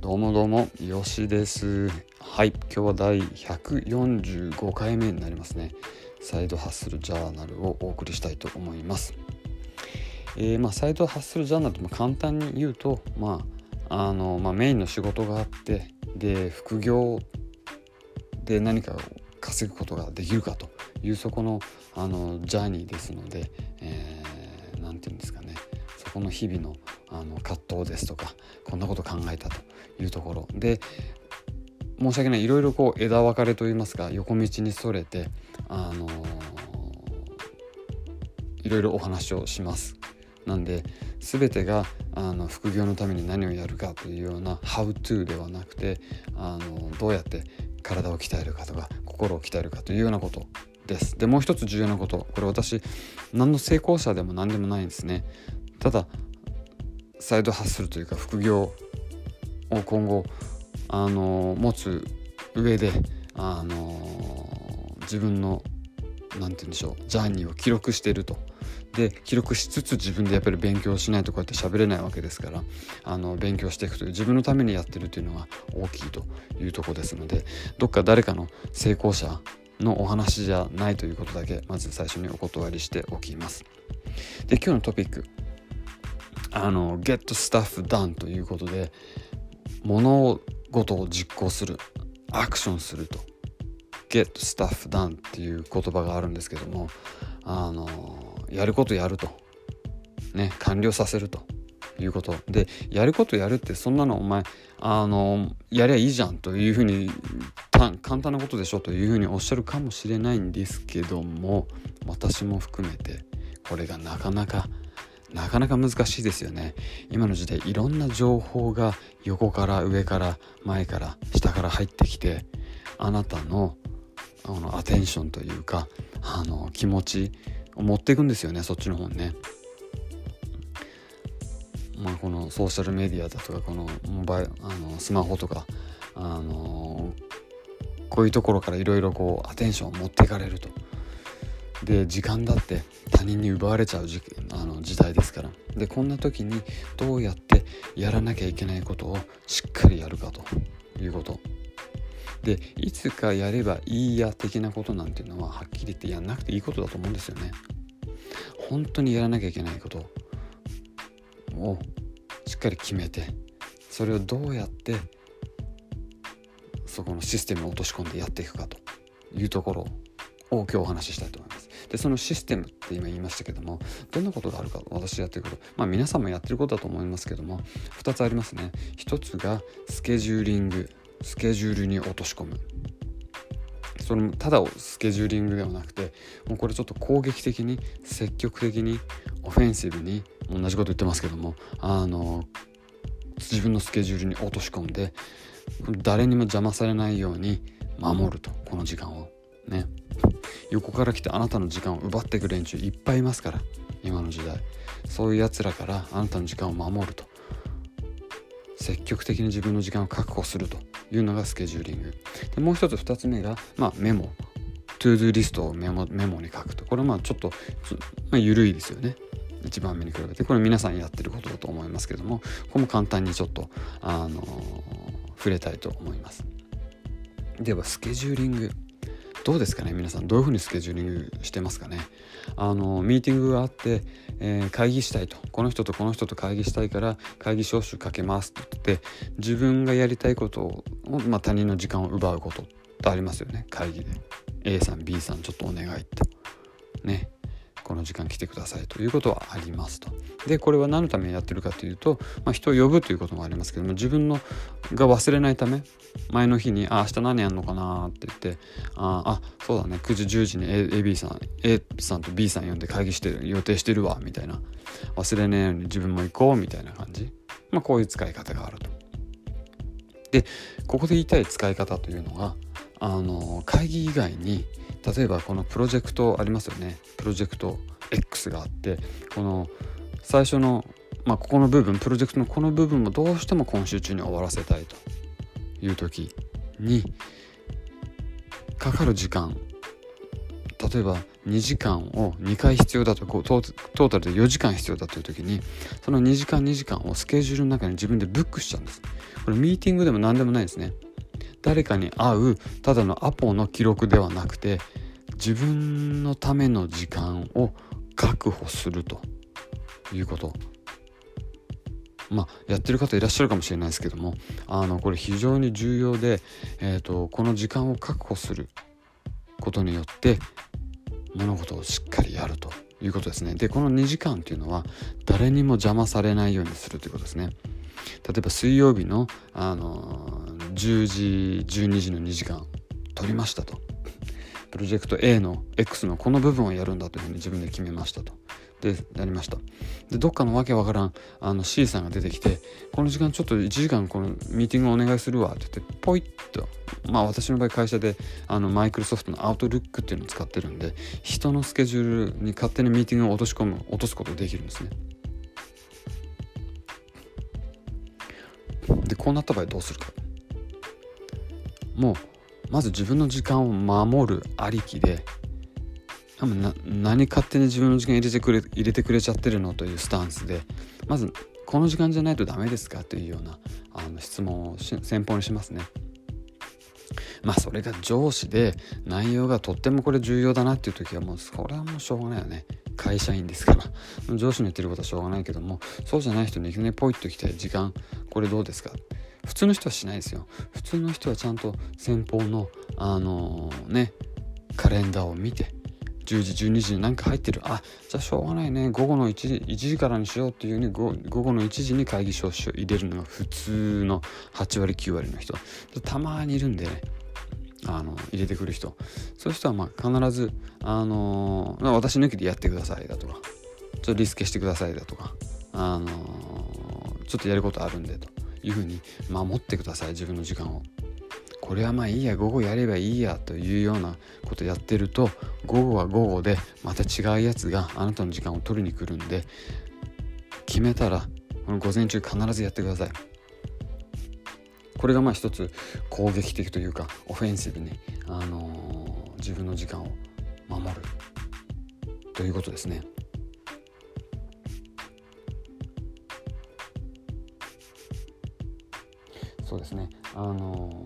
どうもどうも、よしです。はい、今日は第145回目になりますね。サイドハッスルジャーナルをお送りしたいと思います。えー、まあ、サイドハッスルジャーナルと簡単に言うと、まあ、あの、まあ、メインの仕事があって、で、副業で何かを稼ぐことができるかというそこのあのジャーニーですので、えー、て言うんですかこの日々のあの葛藤ですとかこんなこと考えたというところ。で申し訳ない。いろいろこう枝分かれといいますか横道にそれてあのいろいろお話をします。なんで全てがあの副業のために何をやるかというような「How to」ではなくてあのどうやって体を鍛えるかとか心を鍛えるかというようなことです。でもう一つ重要なこと。これ私何の成功者でも何でもないんですね。ただサイドハッスルというか副業を今後あの持つ上であの自分の何て言うんでしょうジャーニーを記録していると。で記録しつつ自分でやっぱり勉強しないとこうやって喋れないわけですからあの勉強していくという自分のためにやってるというのが大きいというとこですのでどっか誰かの成功者のお話じゃないということだけまず最初にお断りしておきます。で今日のトピックあの Get Stuff Done ということで物事を実行するアクションすると Get Stuff Done っていう言葉があるんですけどもあのやることやるとね完了させるということ。でやることやるってそんなのお前あのやりゃいいじゃんというふうに簡単なことでしょというふうにおっしゃるかもしれないんですけども私も含めてこれがなかなかなかなか難しいですよね今の時代いろんな情報が横から上から前から下から入ってきてあなたのあのアテンションというかあの気持ちを持っていくんですよねそっちの方にね。まあ、このソーシャルメディアだとかこのモバイあのスマホとかあのこういうところからいろいろこうアテンションを持っていかれると。で時間だって他人に奪われちゃう時あの時代ですから。でこんな時にどうやってやらなきゃいけないことをしっかりやるかということ。でいつかやればいいや的なことなんていうのははっきり言ってやんなくていいことだと思うんですよね。本当にやらなきゃいけないことをしっかり決めてそれをどうやってそこのシステムを落とし込んでやっていくかというところを今日お話ししたいと思います。でそのシステムって今言いましたけどもどんなことがあるか私やってることまあ皆さんもやってることだと思いますけども2つありますね。1つがスケジューリングスケジュールに落とし込む。それもただスケジューリングではなくてもうこれちょっと攻撃的に積極的にオフェンシブに同じこと言ってますけどもあの自分のスケジュールに落とし込んで誰にも邪魔されないように守るとこの時間を。ね。横から来てあなたの時間を奪っていく連中いっぱいいますから今の時代。そういうやつらからあなたの時間を守ると。積極的に自分の時間を確保するというのがスケジューリング。でもう一つ二つ目が、まあ、メモ。 to-do リストをメモメモに書くと。これはまあちょっと、まあ、緩いですよね。1番目に比べて。これ皆さんやってることだと思いますけども。ここも簡単にちょっと、あのー、触れたいと思います。ではスケジューリング。どうですかね皆さん。どういうふうにスケジューリングしてますかね。あのミーティングがあって、えー、会議したいと。この人とこの人と会議したいから会議招集かけますって言って自分がやりたいことを、まあ、他人の時間を奪うことってありますよね。会議で。A さん B さんちょっとお願いって。ね。この時間来てくださいということはありますと。でこれは何のためにやってるかというと、まあ、人を呼ぶということもありますけども自分のが忘れないため前の日に「あ明日何やんのかな」って言って「ああそうだね9時10時に AB さん A さんと B さん呼んで会議してる予定してるわ」みたいな忘れねえように自分も行こうみたいな感じ、まあ、こういう使い方があると。でここで言いたい使い方というのがあの会議以外に例えばこのプロジェクトありますよね。プロジェクト X があってこの最初の、まあ、ここの部分プロジェクトのこの部分もどうしても今週中に終わらせたいと。いう時にかかる時間。例えば2時間を2回必要だとこうトータルで4時間必要だという時にその2時間2時間をスケジュールの中に自分でブックしちゃうんです。これミーティングでも何でもないですね。誰かに会うただのアポの記録ではなくて自分のための時間を確保するということ。まあ、やってる方いらっしゃるかもしれないですけどもあのこれ非常に重要で、えーと、この時間を確保することによって物事をしっかりやるということですね。でこの2時間っていうのは誰にも邪魔されないようにするということですね。例えば水曜日の、あの10時12時の2時間取りましたと。プロジェクト A の X のこの部分をやるんだというふうに自分で決めましたと。でやりました。でどっかのわけわからんあの C さんが出てきてこの時間ちょっと1時間このミーティングお願いするわって言ってポイッとまあ私の場合会社であのマイクロソフトのアウトルックっていうのを使ってるんで人のスケジュールに勝手にミーティングを落とし込む落とすことできるんですね。こうなった場合どうするかもうまず自分の時間を守るありきで多分な何勝手に自分の時間入れてくれ入れてくれちゃってるのというスタンスでまずこの時間じゃないとダメですかというようなあの質問を先方にしますね。まあそれが上司で内容がとってもこれ重要だなっていう時はもうそれはもうしょうがないよね会社員ですから。上司の言ってることはしょうがないけどもそうじゃない人にいきなりポイッと来て時間。これどうですか？普通の人はしないですよ。普通の人はちゃんと先方のあのー、ねカレンダーを見て10時12時に何か入ってる。あじゃあしょうがないね。午後の 1, 時1時からにしようっていうに午後の1時に会議所を入れるのが普通の8割9割の人。たまにいるんでね。あの入れてくる人。そういう人はま必ず、あのー、私抜きでやってくださいだとかちょっとリスケしてくださいだとか、あのー、ちょっとやることあるんでというふうに守ってください自分の時間を。これはまあいいや午後やればいいやというようなことやってると午後は午後でまた違うやつがあなたの時間を取りに来るんで決めたらこの午前中必ずやってください。これがまあ一つ攻撃的というかオフェンシブに、あのー、自分の時間を守るということですね。そうですねあの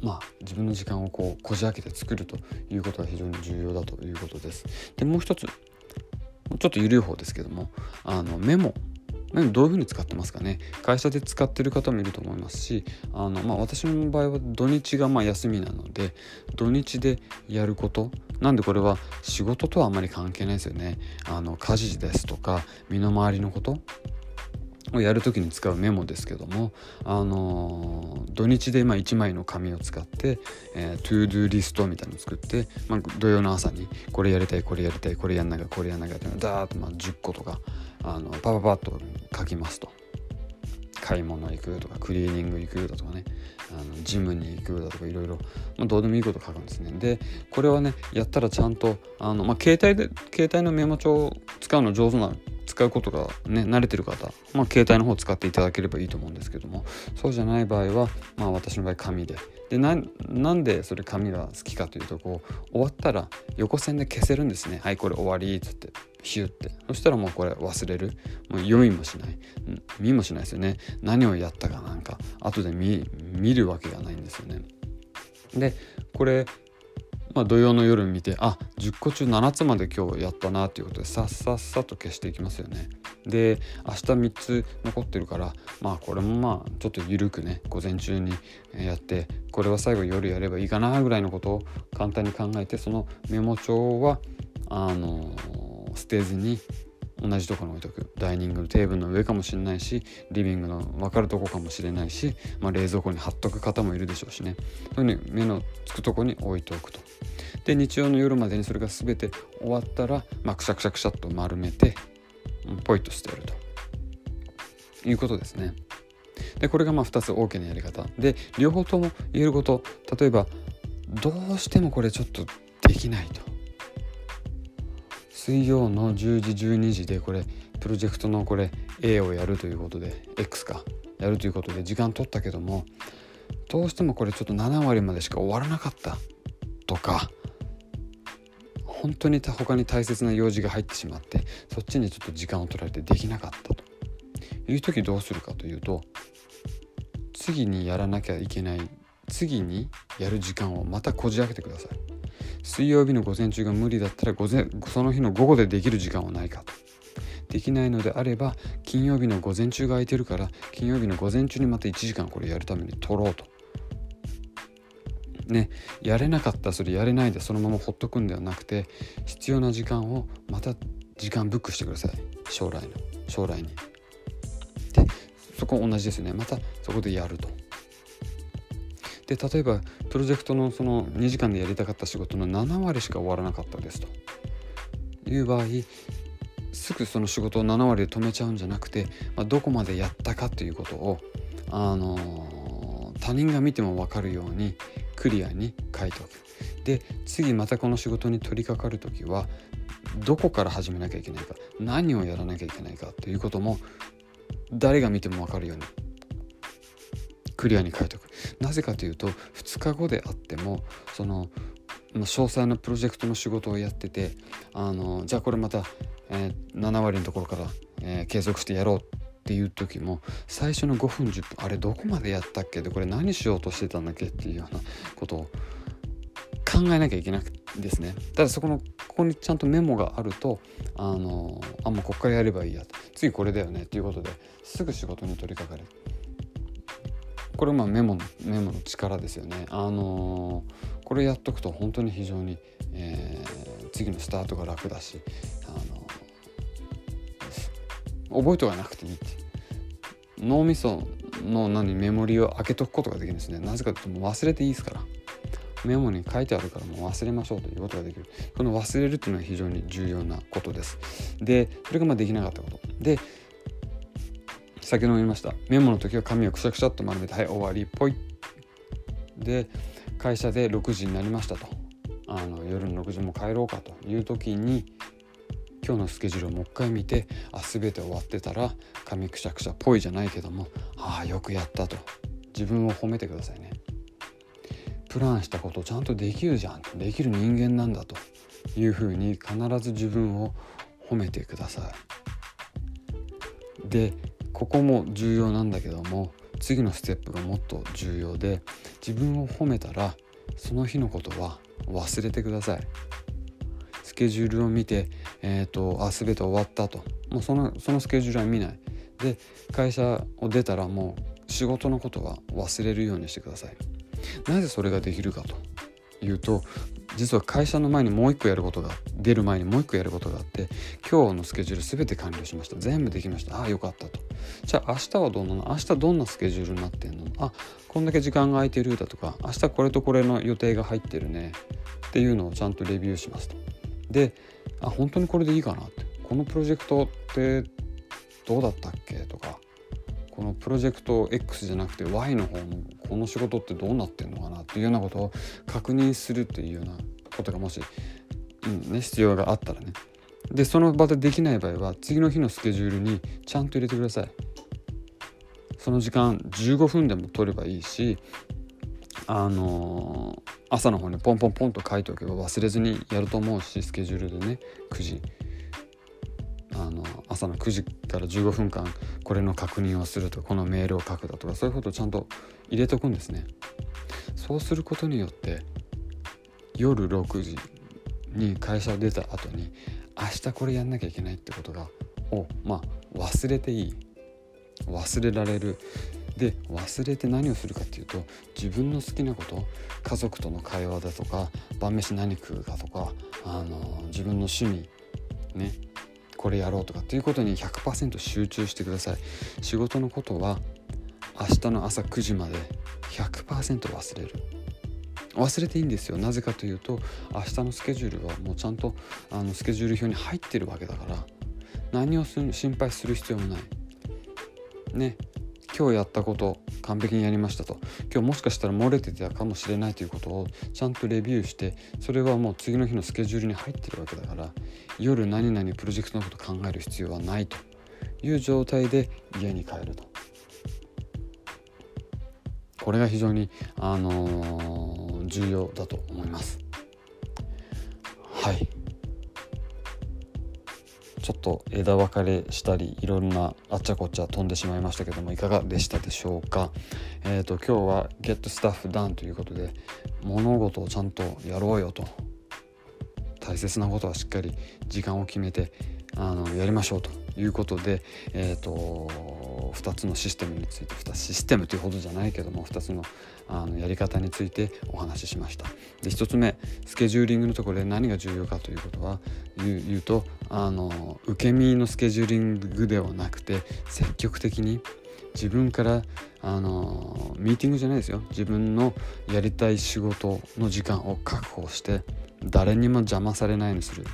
ーまあ、自分の時間をこうこじ開けて作るということが非常に重要だということです。でもう一つちょっと緩い方ですけどもあのメモどういうふうに使ってますかね。会社で使ってる方もいると思いますしあの、まあ、私の場合は土日がま休みなので土日でやること。なんでこれは仕事とはあまり関係ないですよね。あの家事ですとか身の回りのこと。をやる時に使うメモですけども、あのー、土日でま1枚の紙を使って、えー、 to-do リストみたいなのを作って、まあ、土曜の朝にこれやりたいこれやりたいこれやんなきゃこれやんなきゃっていダーッとま10個とかあのパパパッと書きますと。買い物行くとかクリーニング行くだとかね。あのジムに行くだとかいろいろ、まあ、どうでもいいこと書くんですね。でこれはねやったらちゃんとあの、まあ、携帯で携帯のメモ帳を使うの上手な使うことがね慣れてる方、まあ、携帯の方使っていただければいいと思うんですけども。そうじゃない場合は、まあ、私の場合紙で。でなんでそれ紙が好きかというとこう終わったら横線で消せるんですね。はいこれ終わりっつって。ヒュって。そしたらもうこれ忘れる。もう読みもしない。見もしないですよね。何をやったかなんか。後で見るわけがないんですよね。でこれまあ、土曜の夜見てあ10個中7つまで今日やったなということでさっさっさと消していきますよね。で明日3つ残ってるからまあこれもまあちょっと緩くね午前中にやってこれは最後夜やればいいかなぐらいのことを簡単に考えてそのメモ帳はあのー、捨てずに同じところに置いとく。ダイニングのテーブルの上かもしれないしリビングの分かるとこかもしれないし、まあ、冷蔵庫に貼っとく方もいるでしょうしね。そういうふうに目のつくとこに置いておくと。で日曜の夜までにそれが全て終わったら、まあ、くしゃくしゃくしゃっと丸めてポイッと捨てると。いうことですね。でこれがまあ2つ大きなやり方。で両方とも言えること。例えばどうしてもこれちょっとできないと。水曜の10時12時でこれプロジェクトのこれ A をやるということで X かやるということで時間取ったけどもどうしてもこれちょっと7割までしか終わらなかったとか本当に他に大切な用事が入ってしまってそっちにちょっと時間を取られてできなかったという時どうするかというと次にやらなきゃいけない次にやる時間をまたこじ開けてください。水曜日の午前中が無理だったら午前その日の午後でできる時間はないか。とできないのであれば金曜日の午前中が空いてるから金曜日の午前中にまた1時間これやるために取ろうと。ねやれなかったそれやれないでそのままほっとくんではなくて必要な時間をまた時間ブックしてください。将来の将来に。でそこ同じですね。またそこでやると。で例えばプロジェクトのその2時間でやりたかった仕事の7割しか終わらなかったですという場合すぐその仕事を7割で止めちゃうんじゃなくて、まあ、どこまでやったかということを、あのー、他人が見ても分かるようにクリアに書いておく。で次またこの仕事に取り掛かる時はどこから始めなきゃいけないか何をやらなきゃいけないかということも誰が見ても分かるようにクリアに書いておく。なぜかというと2日後であってもその詳細なプロジェクトの仕事をやっててあのじゃあこれまた、えー、7割のところから、えー、継続してやろうっていう時も最初の5分10分あれどこまでやったっけ？でこれ何しようとしてたんだっけっていうようなことを考えなきゃいけなくですね。ただそこのここにちゃんとメモがあるとあのあもうここからやればいいや次これだよねっていうことですぐ仕事に取り掛かる。これまあメモのメモの力ですよね。あのー、これやっとくと本当に非常に、えー、次のスタートが楽だし、あのー、覚えておかなくていいって脳みその何メモリを開けとくことができるんですね。なぜかというともう忘れていいですから。メモに書いてあるからもう忘れましょうということができる。この忘れるっていうのは非常に重要なことです。で、それがまあできなかったこと。で、先ほども言いました。メモの時は紙をくしゃくしゃっと丸めてはい終わり。っぽい。で会社で6時になりましたと。あの夜の6時も帰ろうかという時に今日のスケジュールをもう一回見てあ全て終わってたら紙くしゃくしゃっぽいじゃないけどもああよくやったと。自分を褒めてくださいね。プランしたことちゃんとできるじゃん。できる人間なんだというふうに必ず自分を褒めてください。でここも重要なんだけども次のステップがもっと重要で自分を褒めたらその日のことは忘れてください。スケジュールを見て、えーと、あ全て終わったと。もうそのそのスケジュールは見ない。で会社を出たらもう仕事のことは忘れるようにしてください。なぜそれができるかというと実は会社の前にもう一個やることが出る前にもう一個やることがあって今日のスケジュール全て完了しました。全部できました。ああよかったと。じゃあ明日はどうなの明日どんなスケジュールになってんの？あこんだけ時間が空いてるだとか。明日これとこれの予定が入ってるね。っていうのをちゃんとレビューしますとであ本当にこれでいいかなって。このプロジェクトってどうだったっけ？とか。このプロジェクト X じゃなくて Y の方のこの仕事ってどうなってんのかなっていうようなことを確認するっていうようなことがもし、うんね、必要があったらね。でその場でできない場合は次の日のスケジュールにちゃんと入れてください。その時間15分でも取ればいいしあのー、朝の方にポンポンポンと書いておけば忘れずにやると思うしスケジュールでね9時あの朝の9時から15分間これの確認をするとこのメールを書くだとかそういうことをちゃんと入れておくんですね。そうすることによって夜6時に会社を出た後に明日これやんなきゃいけないってことがをまあ忘れていい。忘れられる。で忘れて何をするかっていうと自分の好きなこと家族との会話だとか晩飯何食うかとかあの自分の趣味ね。これやろうとかっていうことに100%集中してください。仕事のことは明日の朝9時まで100%忘れる。忘れていいんですよ。なぜかというと明日のスケジュールはもうちゃんとあのスケジュール表に入ってるわけだから何を心配する必要もない。ね。今日やったこと完璧にやりましたと。今日もしかしたら漏れてたかもしれないということをちゃんとレビューしてそれはもう次の日のスケジュールに入ってるわけだから夜何々プロジェクトのこと考える必要はないという状態で家に帰ると。これが非常に、あのー、重要だと思います。はい。ちょっと枝分かれしたりいろんなあっちゃこっちゃ飛んでしまいましたけどもいかがでしたでしょうか？えっ、ー、と今日は「Get Stuff Done」ということで物事をちゃんとやろうよと。大切なことはしっかり時間を決めてあのやりましょうということで、えーと、2つのシステムについて2つシステムというほどじゃないけども2つのあのやり方についてお話ししました。で1つ目スケジューリングのところで何が重要かということは言うとあの受け身のスケジューリングではなくて積極的に自分からあのミーティングじゃないですよ。自分のやりたい仕事の時間を確保して誰にも邪魔されないようにする。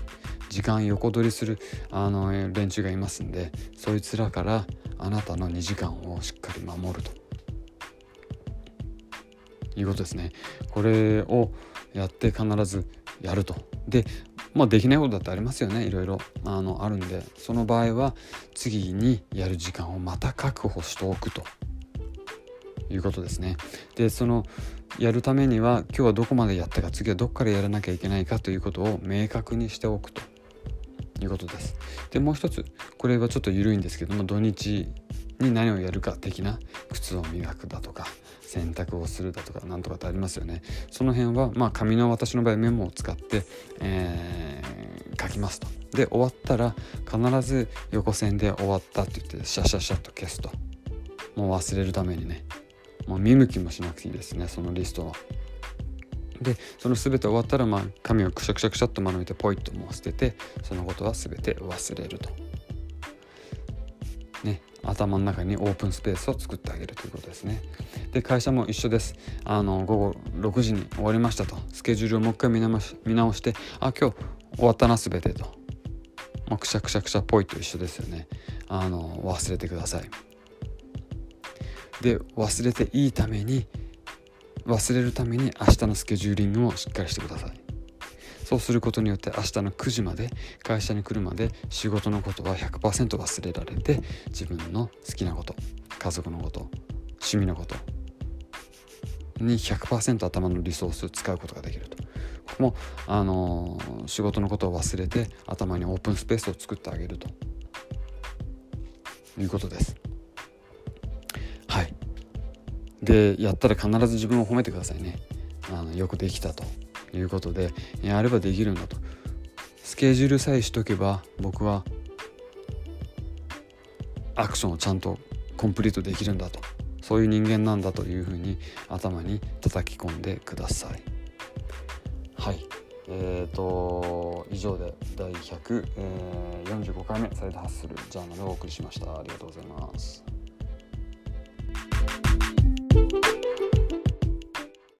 時間横取りするあの連中がいますんでそいつらからあなたの2時間をしっかり守ると。いうことですね。これをやって必ずやると。でまあできないことだってありますよね。いろいろ。あのあるんで。その場合は次にやる時間をまた確保しておくと。いうことですね。でそのやるためには今日はどこまでやったか次はどこからやらなきゃいけないかということを明確にしておくと。いうことです。でもう一つこれはちょっと緩いんですけども土日に何をやるか的な靴を磨くだとか洗濯をするだとかなんとかってありますよね。その辺はまあ紙の私の場合メモを使って、えー、書きますと。で終わったら必ず横線で終わったって言ってシャシャシャと消すと。もう忘れるためにね。もう見向きもしなくていいですねそのリストは。でその全て終わったら、まあ、紙をくしゃくしゃくしゃっと丸めてポイッともう捨ててそのことは全て忘れると。ね、頭の中にオープンスペースを作ってあげるということですね。で会社も一緒です。あの午後6時に終わりましたとスケジュールをもう一回見直し見直してあ今日終わったな全てと、まあ、くしゃくしゃくしゃポイと一緒ですよね。あの忘れてください。で忘れていいために忘れるために明日のスケジューリングもしっかりしてください。そうすることによって明日の9時まで会社に来るまで仕事のことは100%忘れられて自分の好きなこと家族のこと趣味のことに100%頭のリソースを使うことができると。ここも、あのー、仕事のことを忘れて頭にオープンスペースを作ってあげるということです。でやったら必ず自分を褒めてくださいね。あのよくできたということでやればできるんだと。スケジュールさえしとけば僕はアクションをちゃんとコンプリートできるんだと。そういう人間なんだというふうに頭に叩き込んでください。はい。えーと以上で第145回目サイドハッスルジャーナルをお送りしました。ありがとうございます。